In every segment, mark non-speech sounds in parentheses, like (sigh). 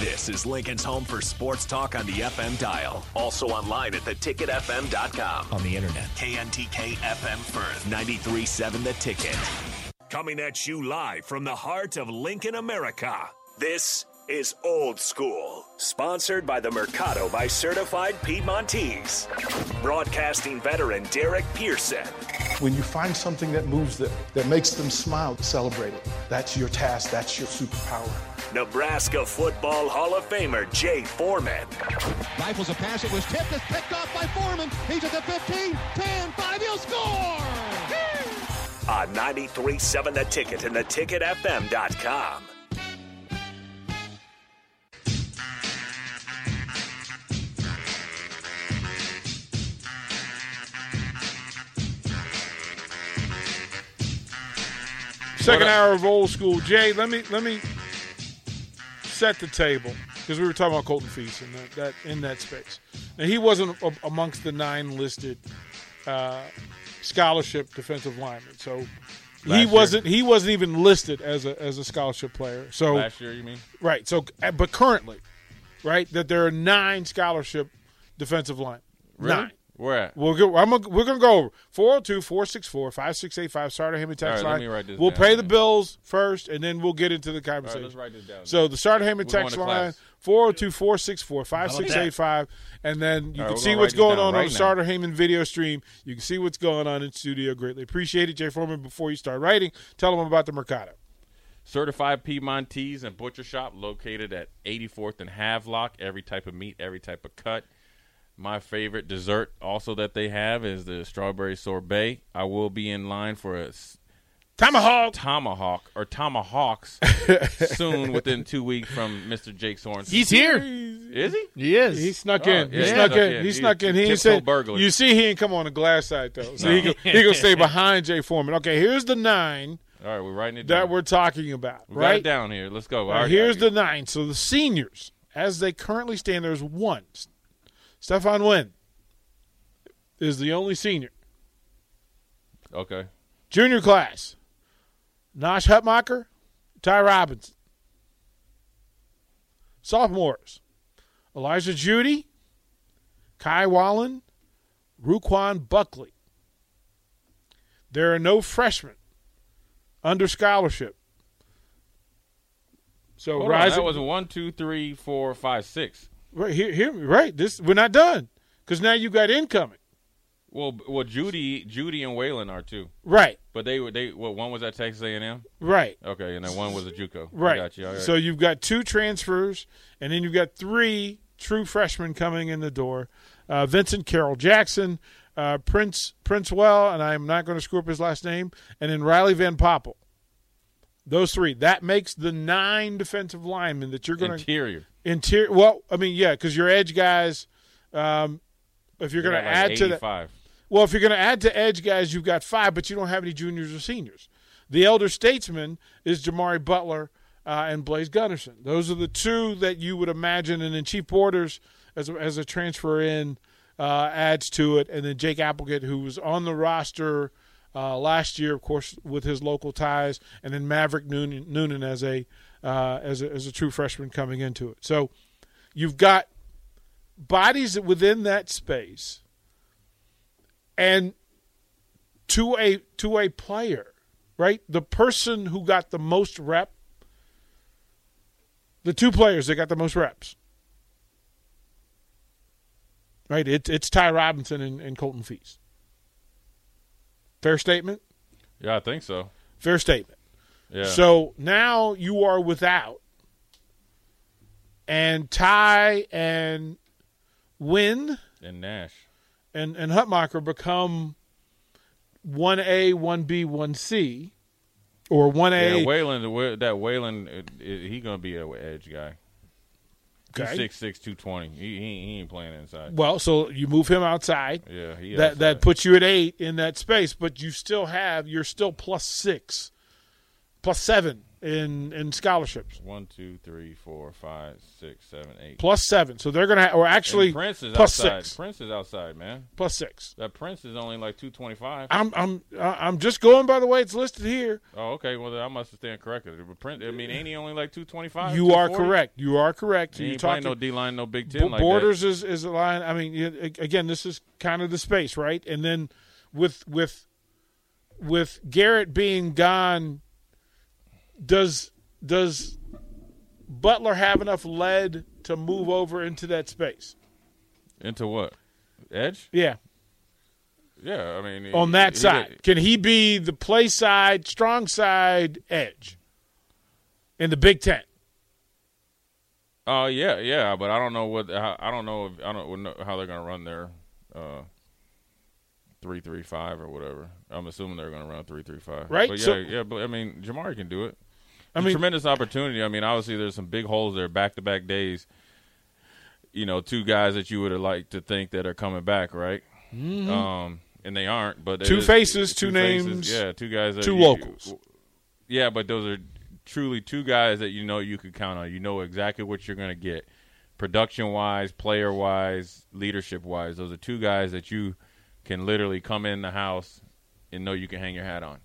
This is Lincoln's home for sports talk on the FM dial. Also online at theticketfm.com. On the internet. KNTK FM Firth, 93.7 The Ticket. Coming at you live from the heart of Lincoln, America. This is Old School, sponsored by the Mercado by Certified Piedmontese. Broadcasting veteran Derek Pearson. When you find something that moves them, that makes them smile, celebrate it. That's your task, that's your superpower. Nebraska Football Hall of Famer Jay Foreman. Rifles a pass. It was tipped. It's picked off by Foreman. He's at the 15, 10, 5. He'll score! On 93.7 The Ticket and theticketfm.com. Second hour of old school. Jay, let me let me set the table because we were talking about Colton Feist in that, that in that space. Now he wasn't a, amongst the nine listed uh, scholarship defensive linemen, so he Last year. wasn't he wasn't even listed as a as a scholarship player. So Last year, you mean? right? So uh, but currently, right, that there are nine scholarship defensive line. Really? Nine. Where at? We'll go, I'm gonna, we're going to go over 402 464 5685. Starter Heyman text right, line. me write this we'll down, pay the bills first, and then we'll get into the conversation. let's write this down. So the Starter Heyman We're text line class. 402 464 5685. And then you right, can see what's going on on right the now. Starter Heyman video stream. You can see what's going on in studio. Greatly appreciate it. Jay Foreman, before you start writing, tell them about the Mercado. Certified Piedmontese and Butcher Shop located at 84th and Havelock. Every type of meat, every type of cut. My favorite dessert also that they have is the strawberry sorbet. I will be in line for a Tomahawk. tomahawk or tomahawks (laughs) soon within two weeks from Mr. Jake Sorensen. He's here. Is he? He is. He snuck Oh, in. He yeah. snuck Snuck in. in. He He- snuck in. He tiptoe ain't said burglar. You see, he ain't come on the glass side though, so he go, he gonna (laughs) stay behind Jay Foreman. Okay, here's the nine All right, we're writing it down. that we're talking about. We got right it down here. Let's go. All All right, right, here's the nine. So the seniors, as they currently stand, there's one. Stefan Wynn is the only senior. Okay. Junior class, Nash Hutmacher, Ty Robinson. Sophomores, Elijah Judy, Kai Wallen, Ruquan Buckley. There are no freshmen under scholarship. So Hold on, that was one, two, three, four, five, six. Right here, here, right. This we're not done because now you got incoming. Well, well, Judy, Judy, and Waylon are too. Right, but they were they. Well, one was at Texas A and M. right, Okay, and then one was a JUCO. Right. got you. All right. So you've got two transfers, and then you've got three true freshmen coming in the door. Uh, Vincent Carroll Jackson, uh, Prince Princewell, and I'm not going to screw up his last name, and then Riley Van Poppel. Those three. That makes the nine defensive linemen that you're going to interior. interior. Well, I mean, yeah, because your edge guys. Um, if you're going to got like add to that, 85. Well, if you're going to add to edge guys, you've got five, but you don't have any juniors or seniors. The elder statesman is Jimari Butler uh, and Blaise Gunnerson. Those are the two that you would imagine, and then Chief Borders as a, as a transfer in uh, adds to it, and then Jake Appleget, who was on the roster uh, last year, of course, with his local ties, and then Maverick Noonan, Noonan as a uh, as a as a true freshman coming into it. So you've got bodies within that space and to a to a player, right? The person who got the most rep, the two players that got the most reps, right? It's it's Ty Robinson and, and Colton Feist. Fair statement. Yeah, I think so. Fair statement. Yeah. So now you are without, and Ty and Wynn and Nash. and and Hutmacher become one A, one B, one C, or one Yeah, A. Waylon, the Wa- that Waylon, uh, he gonna be a edge guy. Okay. He's six six two twenty. He, he he ain't playing inside. Well, so you move him outside. Yeah, he that that puts you at eight in that space, but you still have you're still plus six, plus seven in in scholarships, one two three four five six seven eight. plus seven. So they're gonna ha- or actually And Prince is plus outside. six, Prince is outside, man. plus six. That Prince is only like two twenty five. I'm I'm I'm just going by the way it's listed here. Oh, okay. Well, then I must have stand corrected. But Prince, I mean, ain't he only like two twenty five? You are correct. You are correct. So you talking no D line, no Big Ten like Borders is is a line. I mean, again, this is kind of the space, right? And then with with with Garrett being gone, does does Butler have enough lead to move over into that space? Into what? Edge? Yeah, Yeah, I mean, on that he side, did- can he be the play side, strong side edge in the Big Ten? Oh yeah, yeah, but I don't know what I don't know if I don't know how they're gonna run their uh, three three five or whatever. I'm assuming they're gonna run three three five, Right, But yeah, so- yeah, but I mean, Jimari can do it. I mean- tremendous opportunity. I mean, obviously, there's some big holes there, back to back days. You know, two guys that you would have liked to think that are coming back, right? Um, and they aren't. But Mm-hmm. Two is- faces, two faces, names, yeah, two guys, that two you- locals. yeah, but those are truly two guys that you know you could count on. You know exactly what you're going to get, production wise, player wise, leadership wise. Those are two guys that you can literally come in the house and know you can hang your hat on.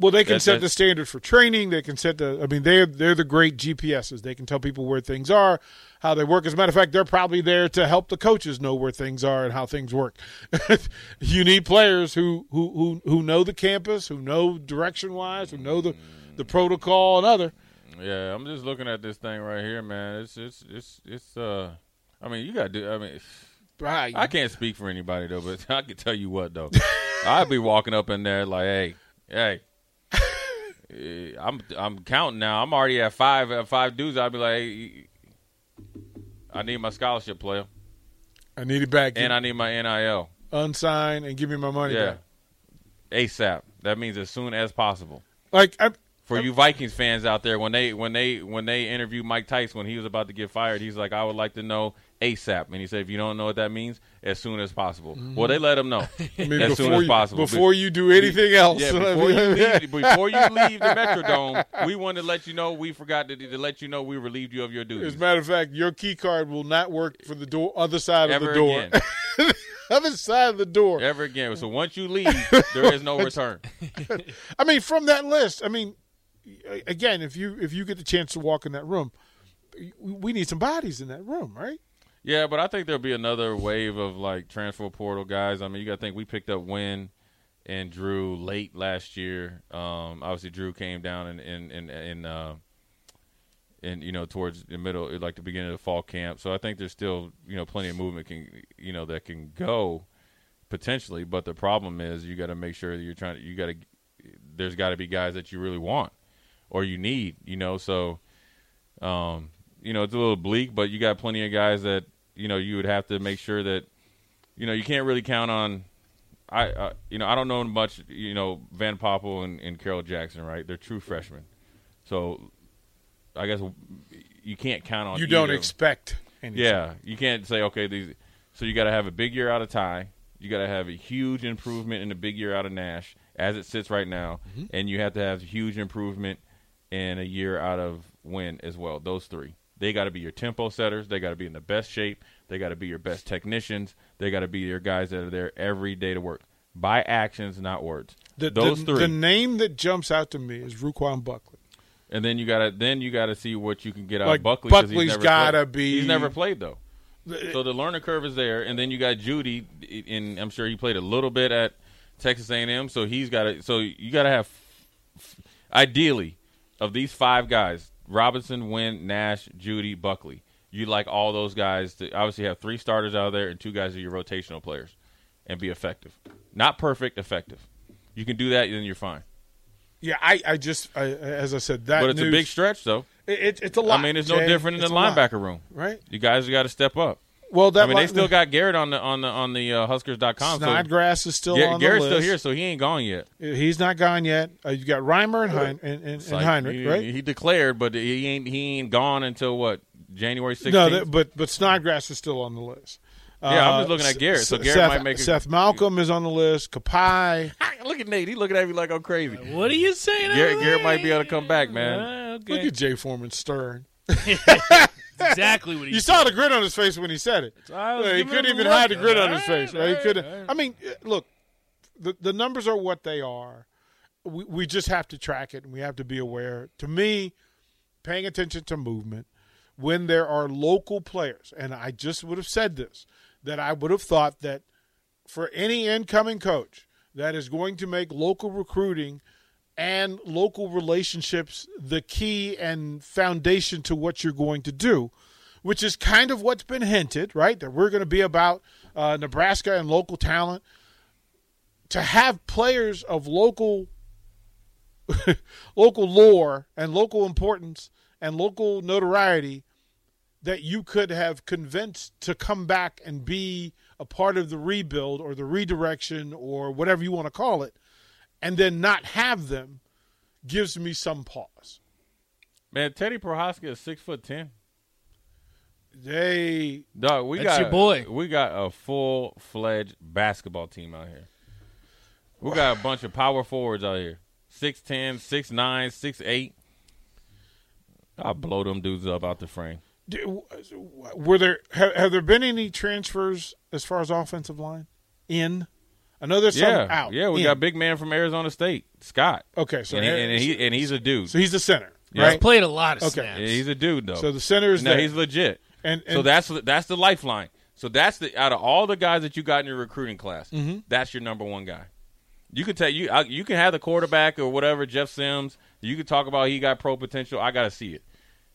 Well, they can That- set the standard for training. They can set the. I mean, they're they're the great GPSs. They can tell people where things are, how they work. As a matter of fact, they're probably there to help the coaches know where things are and how things work. (laughs) you need players who who who who know the campus, who know direction wise, who know the the protocol and other. Yeah, I'm just looking at this thing right here, man. It's it's it's it's uh. I mean, you got to. I mean, Right. I can't speak for anybody though, but (laughs) I can tell you what though. (laughs) I'd be walking up in there like, hey, hey. (laughs) I'm I'm counting now. I'm already at five at five dudes. I'd be like, hey, I need my scholarship player, I need it back. and I need my NIL. Unsigned and give me my money Yeah, back. ASAP. That means as soon as possible. Like I, For you Vikings fans out there, when they when they when they interviewed Mike Tice when he was about to get fired, he's like, I would like to know ASAP, and he said, if you don't know what that means, as soon as possible. Mm-hmm. Well, they let him know (laughs) I mean, as before soon as you, possible. before you do anything else. (laughs) Yeah, before you leave, before you leave the Metrodome, we wanted to let you know we forgot to, to let you know we relieved you of your duties. As a matter of fact, your key card will not work for the door other side of the door. again. (laughs) other side of the door. Ever again. So once you leave, there is no return. I mean, from that list, I mean, again, if you if you get the chance to walk in that room, we need some bodies in that room, right? Yeah, but I think there'll be another wave of like transfer portal guys. I mean, you got to think we picked up Wynn and Drew late last year. Um, obviously, Drew came down in in in, in uh, and you know towards the middle, like the beginning of the fall camp. So I think there's still you know plenty of movement can you know that can go potentially. But the problem is you got to make sure that you're trying. to You got to there's got to be guys that you really want or you need. You know, so um, you know it's a little bleak, but you got plenty of guys that you know you would have to make sure that you know you can't really count on. I uh, you know I don't know much. You know Van Poppel and, and Carroll Jackson, right? They're true freshmen, so I guess you can't count on. You don't expect anything. Yeah, you can't say okay. These so you got to have a big year out of Ty. You got to have a huge improvement in a big year out of Nash as it sits right now, Mm-hmm. and you have to have huge improvement in a year out of Wynn as well. Those three, they got to be your tempo setters. They got to be in the best shape. They got to be your best technicians. They got to be your guys that are there every day to work by actions, not words. The, Those the, three, the name that jumps out to me is Ruquan Buckley. and then you gotta then you gotta see what you can get out Like, of Buckley. Buckley's gotta played. be- He's never played though. So the learning curve is there, and then you got Judy, and I'm sure he played a little bit at Texas A&M. So he's got to. So you got to have, ideally, of these five guys: Robinson, Wynn, Nash, Judy, Buckley. You like all those guys to obviously have three starters out there and two guys are your rotational players, and be effective. Not perfect, effective. You can do that, then you're fine. Yeah, I, I just, I, as I said, that But it's a big stretch, though. It, it- it's a lot. I mean, it's no different in the a lot, linebacker room. right? You guys got to step up. Well, that I mean, they still got Garrett on the on the on the uh, Huskers.com. So Snodgrass is still Gar- on Garrett's the still here, so he ain't gone yet. He's not gone yet. Uh, you got Reimer and, hein- and, and, and like, Heinrich, he, right? He declared, but he ain't he ain't gone until what January 16th. No, that, but but Snodgrass is still on the list. Yeah, I'm just Uh, looking at Garrett, so Garrett Seth, might make a- Seth Malcom is on the list. Kapai. (laughs) Look at Nate. He looking at me like I'm crazy. What are you saying? Garrett, Garrett might be able to come back, man. Uh, Look at Jay Foreman Stern. (laughs) (laughs) exactly what he You said. saw the grin on his face when he said it. Yeah, he couldn't even hide the grin on his face. right, right? He couldn't. right. I mean, uh, look, the the numbers are what they are. We we just have to track it, and we have to be aware. To me, paying attention to movement when there are local players, and I just would have said this that I would have thought that for any incoming coach that is going to make local recruiting and local relationships the key and foundation to what you're going to do, which is kind of what's been hinted, right? That we're going to be about uh, Nebraska and local talent. To have players of local (laughs) local lore and local importance and local notoriety that you could have convinced to come back and be a part of the rebuild or the redirection or whatever you want to call it, and then not have them gives me some pause. Man, Teddy Prochazka is six foot ten. They Dog, we That's got your boy. We got a full fledged basketball team out here. We got a bunch of power forwards out here. 6'10", 6'9", 6'8". I'll blow them dudes up out the frame. do- were there have, have there been any transfers as far as offensive line in? I know there's Yeah, some out. yeah, we in. got big man from Arizona State, Scott. Okay, so and, he, and, he, and he's a dude. so he's the center, Yeah. right? He's played a lot of Okay. snaps. Yeah, he's a dude though. So the center is no, there. he's legit. and, and so that's that's the lifeline. So that's the out of all the guys that you got in your recruiting class, Mm-hmm. that's your number one guy. You can tell you you can have the quarterback or whatever Jeff Sims. You can talk about he got pro potential. I got to see it.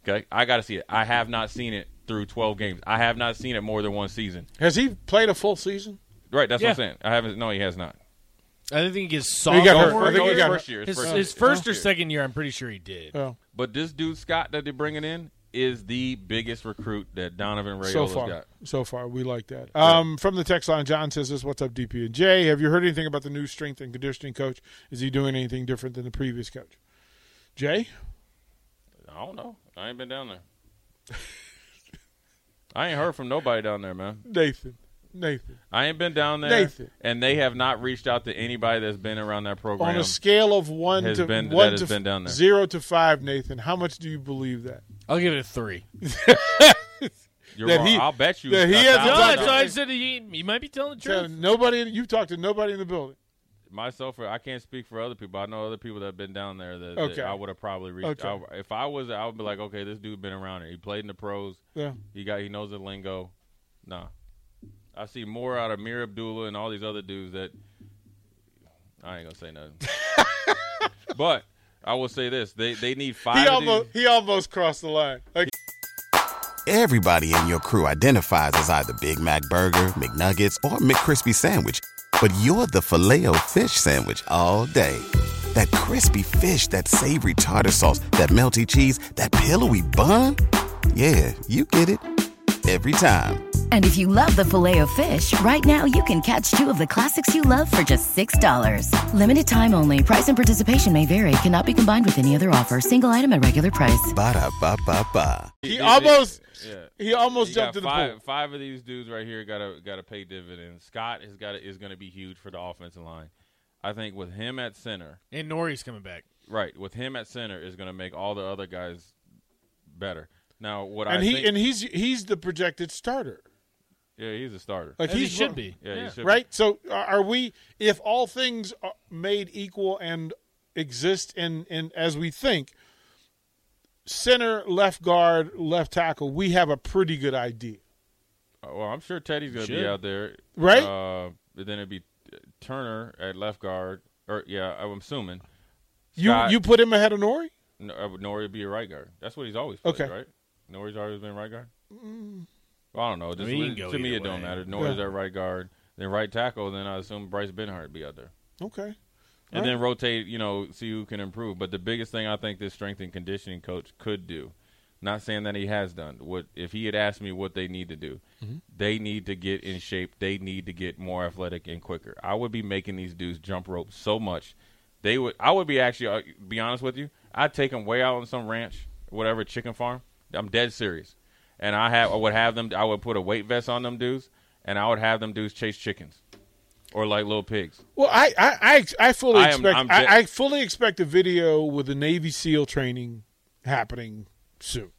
Okay, I got to see it. I have not seen it through twelve games. I have not seen it more than one season. has he played a full season? Right, that's Yeah. what I'm saying. I haven't. No, he has not. I think he gets He soft. got hurt. I think he his got first year. his, first, his first or year. second year. I'm pretty sure he did. Oh, But this dude Scott that they're bringing in is the biggest recruit that Donovan Raiola's so far, got. so far we like that. Um, from the text line, John says this: "What's up, DP and Jay? Have you heard anything about the new strength and conditioning coach? Is he doing anything different than the previous coach?" Jay, I don't know. I ain't been down there. (laughs) I ain't heard from nobody down there, man. Nathan, Nathan. I ain't been down there, Nathan. and they have not reached out to anybody that's been around that program. On a scale of one has to been- one that has to been down there. zero to five, Nathan, how much do you believe that? I'll give it a three. (laughs) You're that wrong. he- I'll bet you. that he hasn't No, that's why I said he, he might be telling the Tell truth. nobody. You talked to nobody in the building. Myself, I can't speak for other people. I know other people that have been down there that, Okay. that I would have probably reached. Okay. I, if I was, I would be like, okay, this dude been around here. He played in the pros. Yeah. He got. He knows the lingo. Nah, I see more out of Mir Abdullah and all these other dudes that I ain't gonna say nothing. (laughs) but I will say this: they they need five. He almost he almost crossed the line. Like, Everybody in your crew identifies as either Big Mac Burger, McNuggets, or McCrispy Sandwich. But you're the filet fish Sandwich all day. That crispy fish, that savory tartar sauce, that melty cheese, that pillowy bun. Yeah, you get it. Every time. And if you love the filet of fish, right now you can catch two of the classics you love for just $6. Limited time only. Price and participation may vary. Cannot be combined with any other offer. Single item at regular price. Ba-da-ba-ba-ba. he almost Yeah. he almost You jumped to the five, pool. Five of these dudes right here got to got to pay dividends. Scott has got is going to be huge for the offensive line. I think with him at center, And Nouri's coming back. right, with him at center is going to make all the other guys better. Now, what And I he think, and he's he's the projected starter. Yeah, he's a starter. Like he should be. yeah, he should be. right. So are are we? If all things are made equal and exist in in as we think, center, left guard, left tackle, we have a pretty good idea. Uh, Well, I'm sure Teddy's going to be out there, Right? Uh, but then it'd be Turner at left guard, or yeah, I'm assuming. You Scott- you put him ahead of Nouri? No, uh, Nouri would be a right guard. That's what he's always played, Okay. right? Nouri's always been right guard. Well, I don't know. Just, mean, can go to me, it don't matter. Nouri's Yeah. at right guard, then right tackle. Then I assume Bryce Benhart be out there, Okay. and then rotate. You know, see who can improve. But the biggest thing I think this strength and conditioning coach could do, not saying that he has done. What if he had asked me what they need to do? Mm-hmm. They need to get in shape. They need to get more athletic and quicker. I would be making these dudes jump rope so much. They would. I would be actually. Uh, be honest with you. I'd take them way out on some ranch, whatever chicken farm. I'm dead serious. And I have I would have them. I would put a weight vest on them dudes, and I would have them dudes chase chickens, or like little pigs. Well, I I I, I fully I am- expect I, I fully expect a video with the Navy SEAL training happening soon.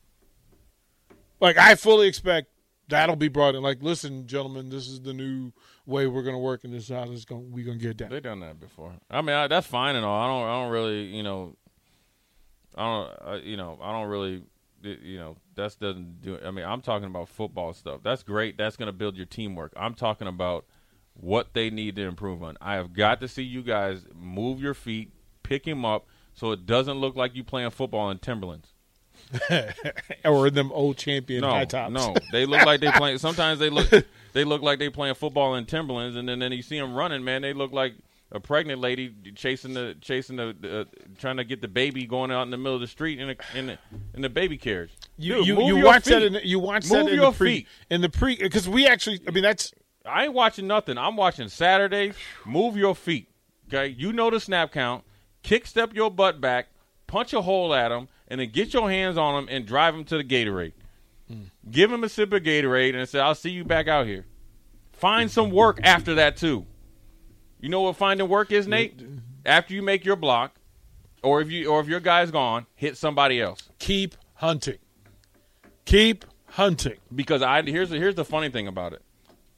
Like I fully expect that'll be brought in. Like, listen, gentlemen, this is the new way we're going to work, and this is how this is going. We're going to get down. They've done that before. I mean, I, that's fine and all. I don't. I don't really. You know. I don't. I, you know. I don't really. You know. That's doesn't do. I mean, I'm talking about football stuff. That's great. That's going to build your teamwork. I'm talking about what they need to improve on. I have got to see you guys move your feet, pick him up, so it doesn't look like you playing football in Timberlands. (laughs) or in them old champion No, high tops. no, they look like they (laughs) playing. Sometimes they look, they look like they playing football in Timberlands, and then then you see them running. Man, they look like a pregnant lady chasing the chasing the uh, trying to get the baby going out in the middle of the street in a, in the, in the baby carriage. You Dude, you, you watch feet. that in you watch move that in your the pre feet. in the pre because we actually I mean that's I ain't watching nothing. I'm watching Saturdays. Move your feet. Okay, you know the snap count. Kick step your butt back, punch a hole at them, and then get your hands on them and drive them to the Gatorade. Give them a sip of Gatorade and say, "I'll see you back out here." Find some work after that too. You know what finding work is, Nate? After you make your block, or if you or if your guy's gone, hit somebody else. keep hunting, keep hunting. Because I here's the, here's the funny thing about it.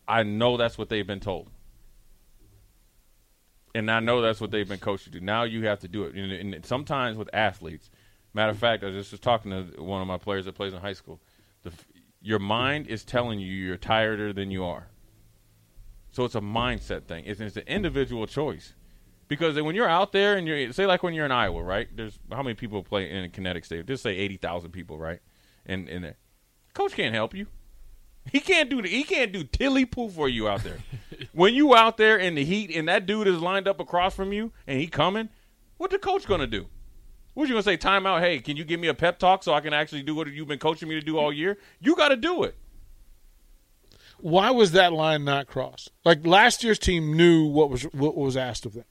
I know that's what they've been told, and I know that's what they've been coached to do. Now you have to do it. And, and sometimes with athletes, matter of fact, I was just was talking to one of my players that plays in high school. The, your mind is telling you you're tireder than you are. So it's a mindset thing. It's, it's an individual choice. Because when you're out there and you're say like when you're in Iowa, right? There's how many people play in a Kinnick Stadium? Just say eighty thousand people, right? In in there, coach can't help you. He can't do the, he can't do tilly poo for you out there. (laughs) when you out there in the heat and that dude is lined up across from you and he coming, what the coach gonna do? What you gonna say? Timeout. Hey, can you give me a pep talk so I can actually do what you've been coaching me to do all year? You got to do it. Why was that line not crossed? Like last year's team knew what was what was asked of them.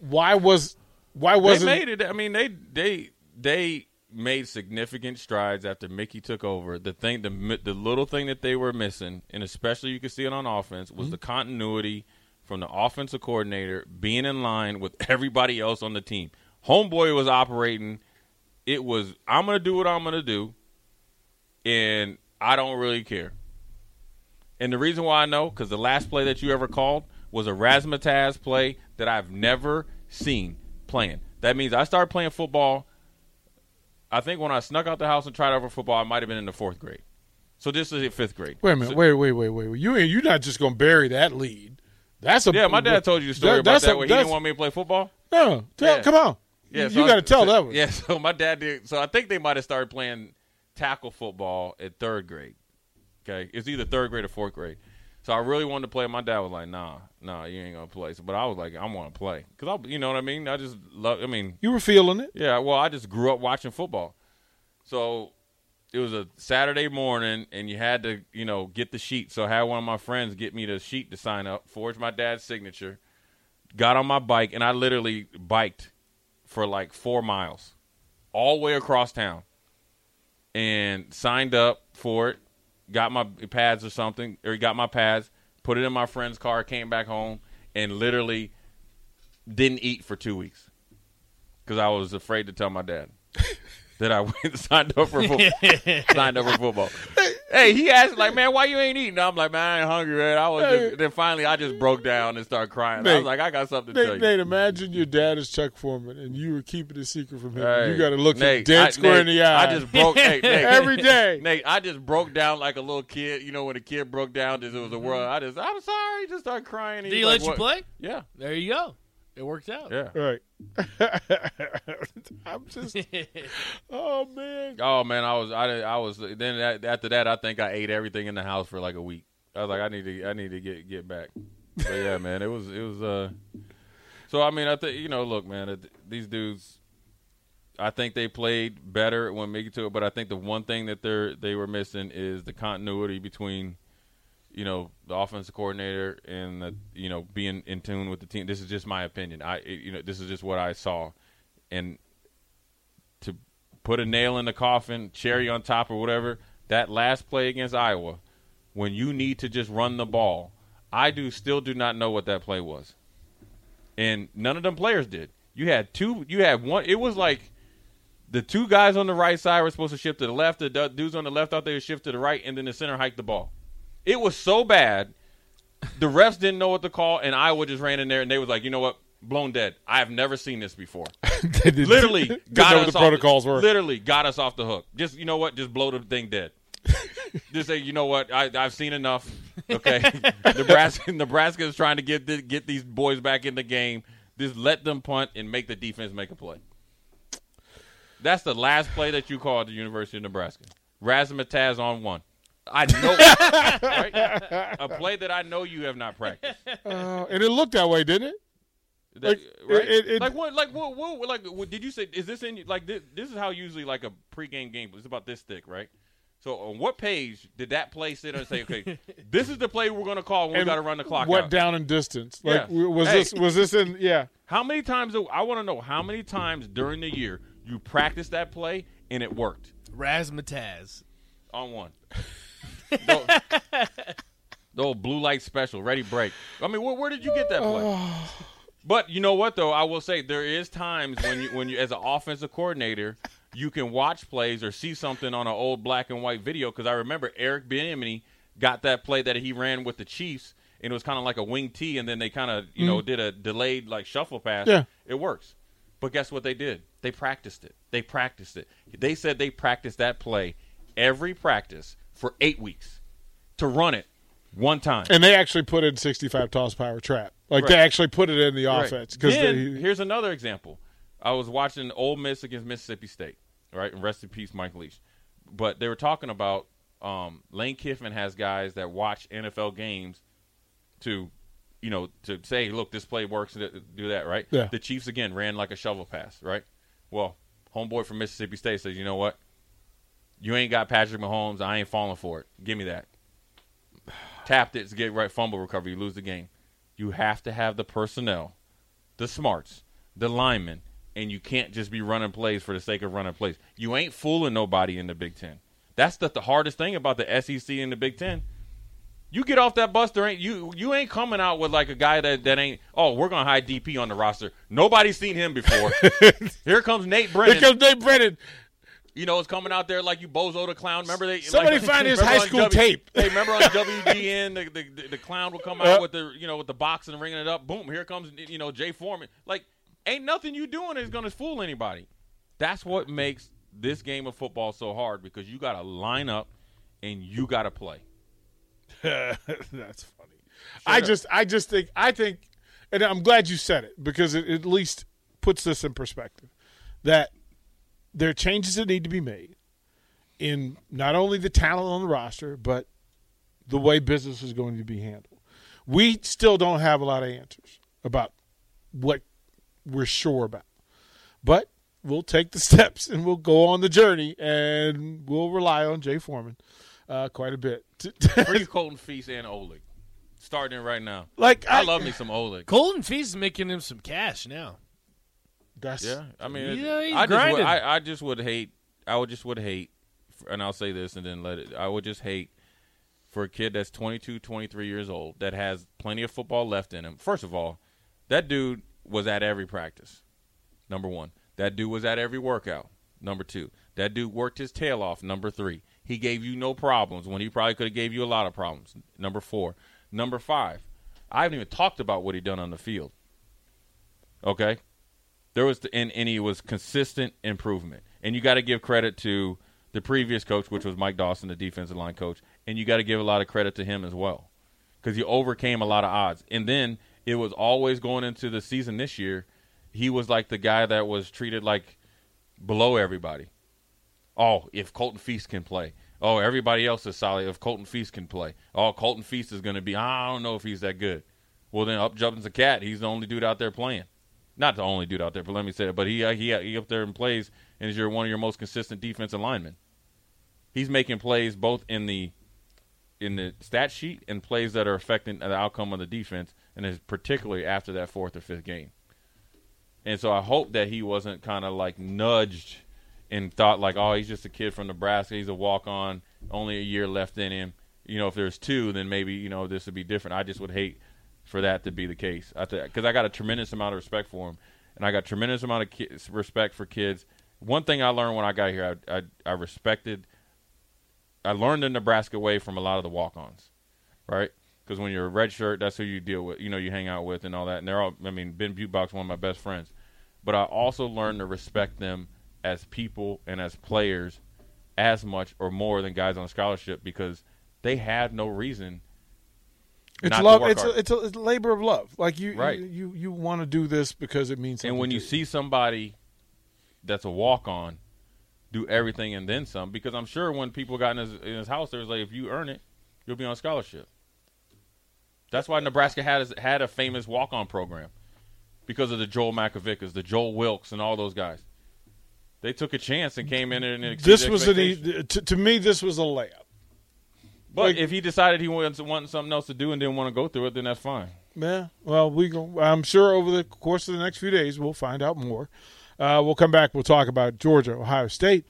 Why was why wasn't they made it. I mean, they they they made significant strides after Mickey took over. The thing, the the little thing that they were missing, and especially you could see it on offense, was mm-hmm. the continuity from the offensive coordinator being in line with everybody else on the team. Homeboy was operating. It was I'm gonna do what I'm gonna do, and I don't really care. And the reason why I know, because the last play that you ever called was a Razzmatazz play that I've never seen playing. That means I started playing football. I think when I snuck out the house and tried out for football, I might have been in the fourth grade. So this is fifth grade. Wait a minute, So- wait, wait, wait, wait. You ain't you're not just gonna bury that lead. That's a yeah, my dad told you the story that- about that a- where he didn't want me to play football. No, tell, Yeah. come on. Yeah, you, so I- got to tell so- that one. (laughs) Yeah, so my dad did. So I think they might have started playing tackle football at third grade. Okay, it's either third grade or fourth grade. So I really wanted to play. My dad was like, "Nah, nah, you ain't gonna play." So, but I was like, "I want to play," because I, you know what I mean. I just love. I mean, You were feeling it. yeah. Well, I just grew up watching football. So it was a Saturday morning, and you had to, you know, get the sheet. So I had one of my friends get me the sheet to sign up, forged my dad's signature, got on my bike, and I literally biked for like four miles, all the way across town, and signed up for it. Got my pads or something, or he got my pads, put it in my friend's car, came back home, and literally didn't eat for two weeks. Because I was afraid to tell my dad (laughs) that I went and (laughs) signed up for football. (laughs) signed up for football. Hey, he asked like, "Man, why you ain't eating?" I'm like, "Man, I ain't hungry, man." I was. Just, then finally, I just broke down and started crying. I was like, "I got something to tell you." Nate, imagine your dad is Chuck Foreman and you were keeping a secret from him. Hey, you got to look him Nate, dead I- square in the eye. I just broke hey, (laughs) Nate, every day. Nate, I just broke down like a little kid. You know, when a kid broke down, it was a world. Mm-hmm. I just, I'm sorry, just started crying. Did he like, let you "What?" play? Yeah, There you go. It worked out. yeah. Right. (laughs) I'm just. (laughs) Oh man. Oh man, I was, I, I was. Then that, after that, I think I ate everything in the house for like a week. I was like, I need to, I need to get get back. But yeah, (laughs) man, it was, it was. uh So I mean, I think you know, look, man, these dudes. I think they played better when Mickey took it, but I think the one thing that they're they were missing is the continuity between, you know, the offensive coordinator and the you know being in tune with the team. This is just my opinion. I you know this is just what I saw, and to put a nail in the coffin, cherry on top or whatever. that last play against Iowa, when you need to just run the ball, I do still do not know what that play was, and none of them players did. You had two. You had one. It was like the two guys on the right side were supposed to shift to the left. The dudes on the left thought they would shift to the right, and then the center hiked the ball. It was so bad. The refs didn't know what to call, and Iowa just ran in there, and they was like, you know what, blown dead. I have never seen this before. (laughs) literally got us the off protocols the, were. Literally got us off the hook. Just you know what, just blow the thing dead. (laughs) just say, you know what, I, I've seen enough. Okay, (laughs) Nebraska, Nebraska is trying to get the, get these boys back in the game. Just let them punt and make the defense make a play. That's the last play that you called at the University of Nebraska. Razzmatazz on one. I know, (laughs) right? A play that I know you have not practiced. Uh, and it looked that way, didn't it? That- Like, right? it- it- like what? Like what, what? Like what, did you say? Is this in? Like this, this is how usually like a pregame game. It's about this thick, right? So on what page did that play sit and say, okay, (laughs) this is the play we're going to call when we And got to run the clock What out? down in distance? Like Yeah. was Hey. this was this in? Yeah. How many times? do- I want to know how many times during the year you practiced that play and it worked Razzmatazz. on one. The, the old blue light special, ready break. I mean, where, where did you get that play? (sighs) But you know what though, I will say there is times when you when you as an offensive coordinator, you can watch plays or see something on an old black and white video because I remember Eric Bieniemy got that play that he ran with the Chiefs and it was kind of like a wing T and then they kind of, you know, mm. did a delayed like shuffle pass. Yeah. It works. But guess what they did? They practiced it. They practiced it. They said they practiced that play every practice for 8 weeks to run it one time. And they actually put in 65 toss power trap. Like they actually put it in the offense because here's another example. I was watching Ole Miss against Mississippi State, right? And rest in peace, Mike Leach. But they were talking about um, Lane Kiffin has guys that watch NFL games to, you know, to say, look, this play works, do that, right? Yeah. The Chiefs again ran like a shovel pass, right? Well, homeboy from Mississippi State says, you know what? You ain't got Patrick Mahomes. I ain't falling for it. Give me that. Tapped it to get right fumble recovery. You lose the game. You have to have the personnel, the smarts, the linemen, and you can't just be running plays for the sake of running plays. You ain't fooling nobody in the Big Ten. That's the, the hardest thing about the SEC and the Big Ten. You get off that bus, there ain't you. You ain't coming out with like a guy that, that ain't. Oh, we're gonna hide DP on the roster. Nobody's seen him before. (laughs) Here comes Nate Brennan. Here comes Nate Brennan. You know, it's coming out there like you bozo the clown. Remember they Somebody like, (laughs) find his high school tape. Hey, (laughs) remember on WGN the, the, the, the clown will come out Yep. with the you know with the box and ringing it up. Boom! Here comes you know Jay Foreman. Like, ain't nothing you doing is gonna fool anybody. That's what makes this game of football so hard because you got to line up and you got to play. (laughs) That's funny. I just I just think I think and I'm glad you said it because it at least puts this in perspective that there are changes that need to be made in not only the talent on the roster but the way business is going to be handled. We still don't have a lot of answers about what we're sure about. But we'll take the (laughs) steps and we'll go on the journey and we'll rely on Jay Foreman uh, quite a bit. (laughs) Free Colton Feist and Oleg. Starting right now. like I love me some Oleg. Colton Feist is making him some cash now. That's Yeah, I mean, Yeah, I just would. I, I just would hate. I would just would hate, and I'll say this and then let it. I would just hate for a kid that's 22, 23 years old that has plenty of football left in him. First of all, that dude was at every practice. Number one, that dude was at every workout. Number two, that dude worked his tail off. Number three, he gave you no problems when he probably could have gave you a lot of problems. Number four, number five, I haven't even talked about what he done on the field. Okay, there was the, and, and he was consistent improvement. And you got to give credit to the previous coach, which was Mike Dawson, the defensive line coach, and you got to give a lot of credit to him as well because he overcame a lot of odds. And then it was always going into the season this year, he was like the guy that was treated like below everybody. Oh, if Colton Feist can play. Oh, everybody else is solid. If Colton Feist can play. Oh, Colton Feist is going to be. I don't know if he's that good. Well, then up jumps a cat. He's the only dude out there playing. Not the only dude out there, but let me say it. But he uh, he he up there and plays, and is your one of your most consistent defensive linemen. He's making plays both in the in the stat sheet and plays that are affecting the outcome of the defense, and is particularly after that fourth or fifth game. And so I hope that he wasn't kind of like nudged and thought like, oh, he's just a kid from Nebraska, he's a walk on, only a year left in him. You know, if there's two, then maybe you know this would be different. I just would hate for that to be the case. Because I got a tremendous amount of respect for him, and I got tremendous amount of ki- respect for kids. One thing I learned when I got here, I, I, I respected. I learned the Nebraska way from a lot of the walk-ons, right? Because when you're a red shirt, that's who you deal with. You know, you hang out with and all that. And they're all. I mean, Ben Buchbach's one of my best friends, but I also learned to respect them as people and as players as much or more than guys on scholarship because they have no reason It's love. It's a, it's a it's a labor of love. Like you, Right. you, you, you want to do this because it means something. and when to you see somebody that's a walk on do everything and then some because i'm sure when people got in his, in his house there was like if you earn it you'll be on scholarship that's why nebraska had had a famous walk on program because of the joel Makovickas, the joel wilkes and all those guys they took a chance and came in and this was an to, to me this was a layup. But like- if he decided he wanted, wanted something else to do and didn't want to go through it then that's fine Yeah. Well, we go. I'm sure over the course of the next few days we'll find out more. Uh, we'll come back. We'll talk about Georgia, Ohio State.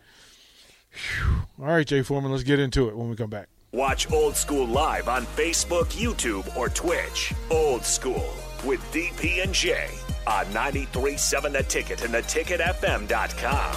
Phew. All right, Jay Foreman. Let's get into it when we come back. Watch Old School live on Facebook, YouTube, or Twitch. Old School with DP and J on 93.7 The Ticket and theticketfm.com.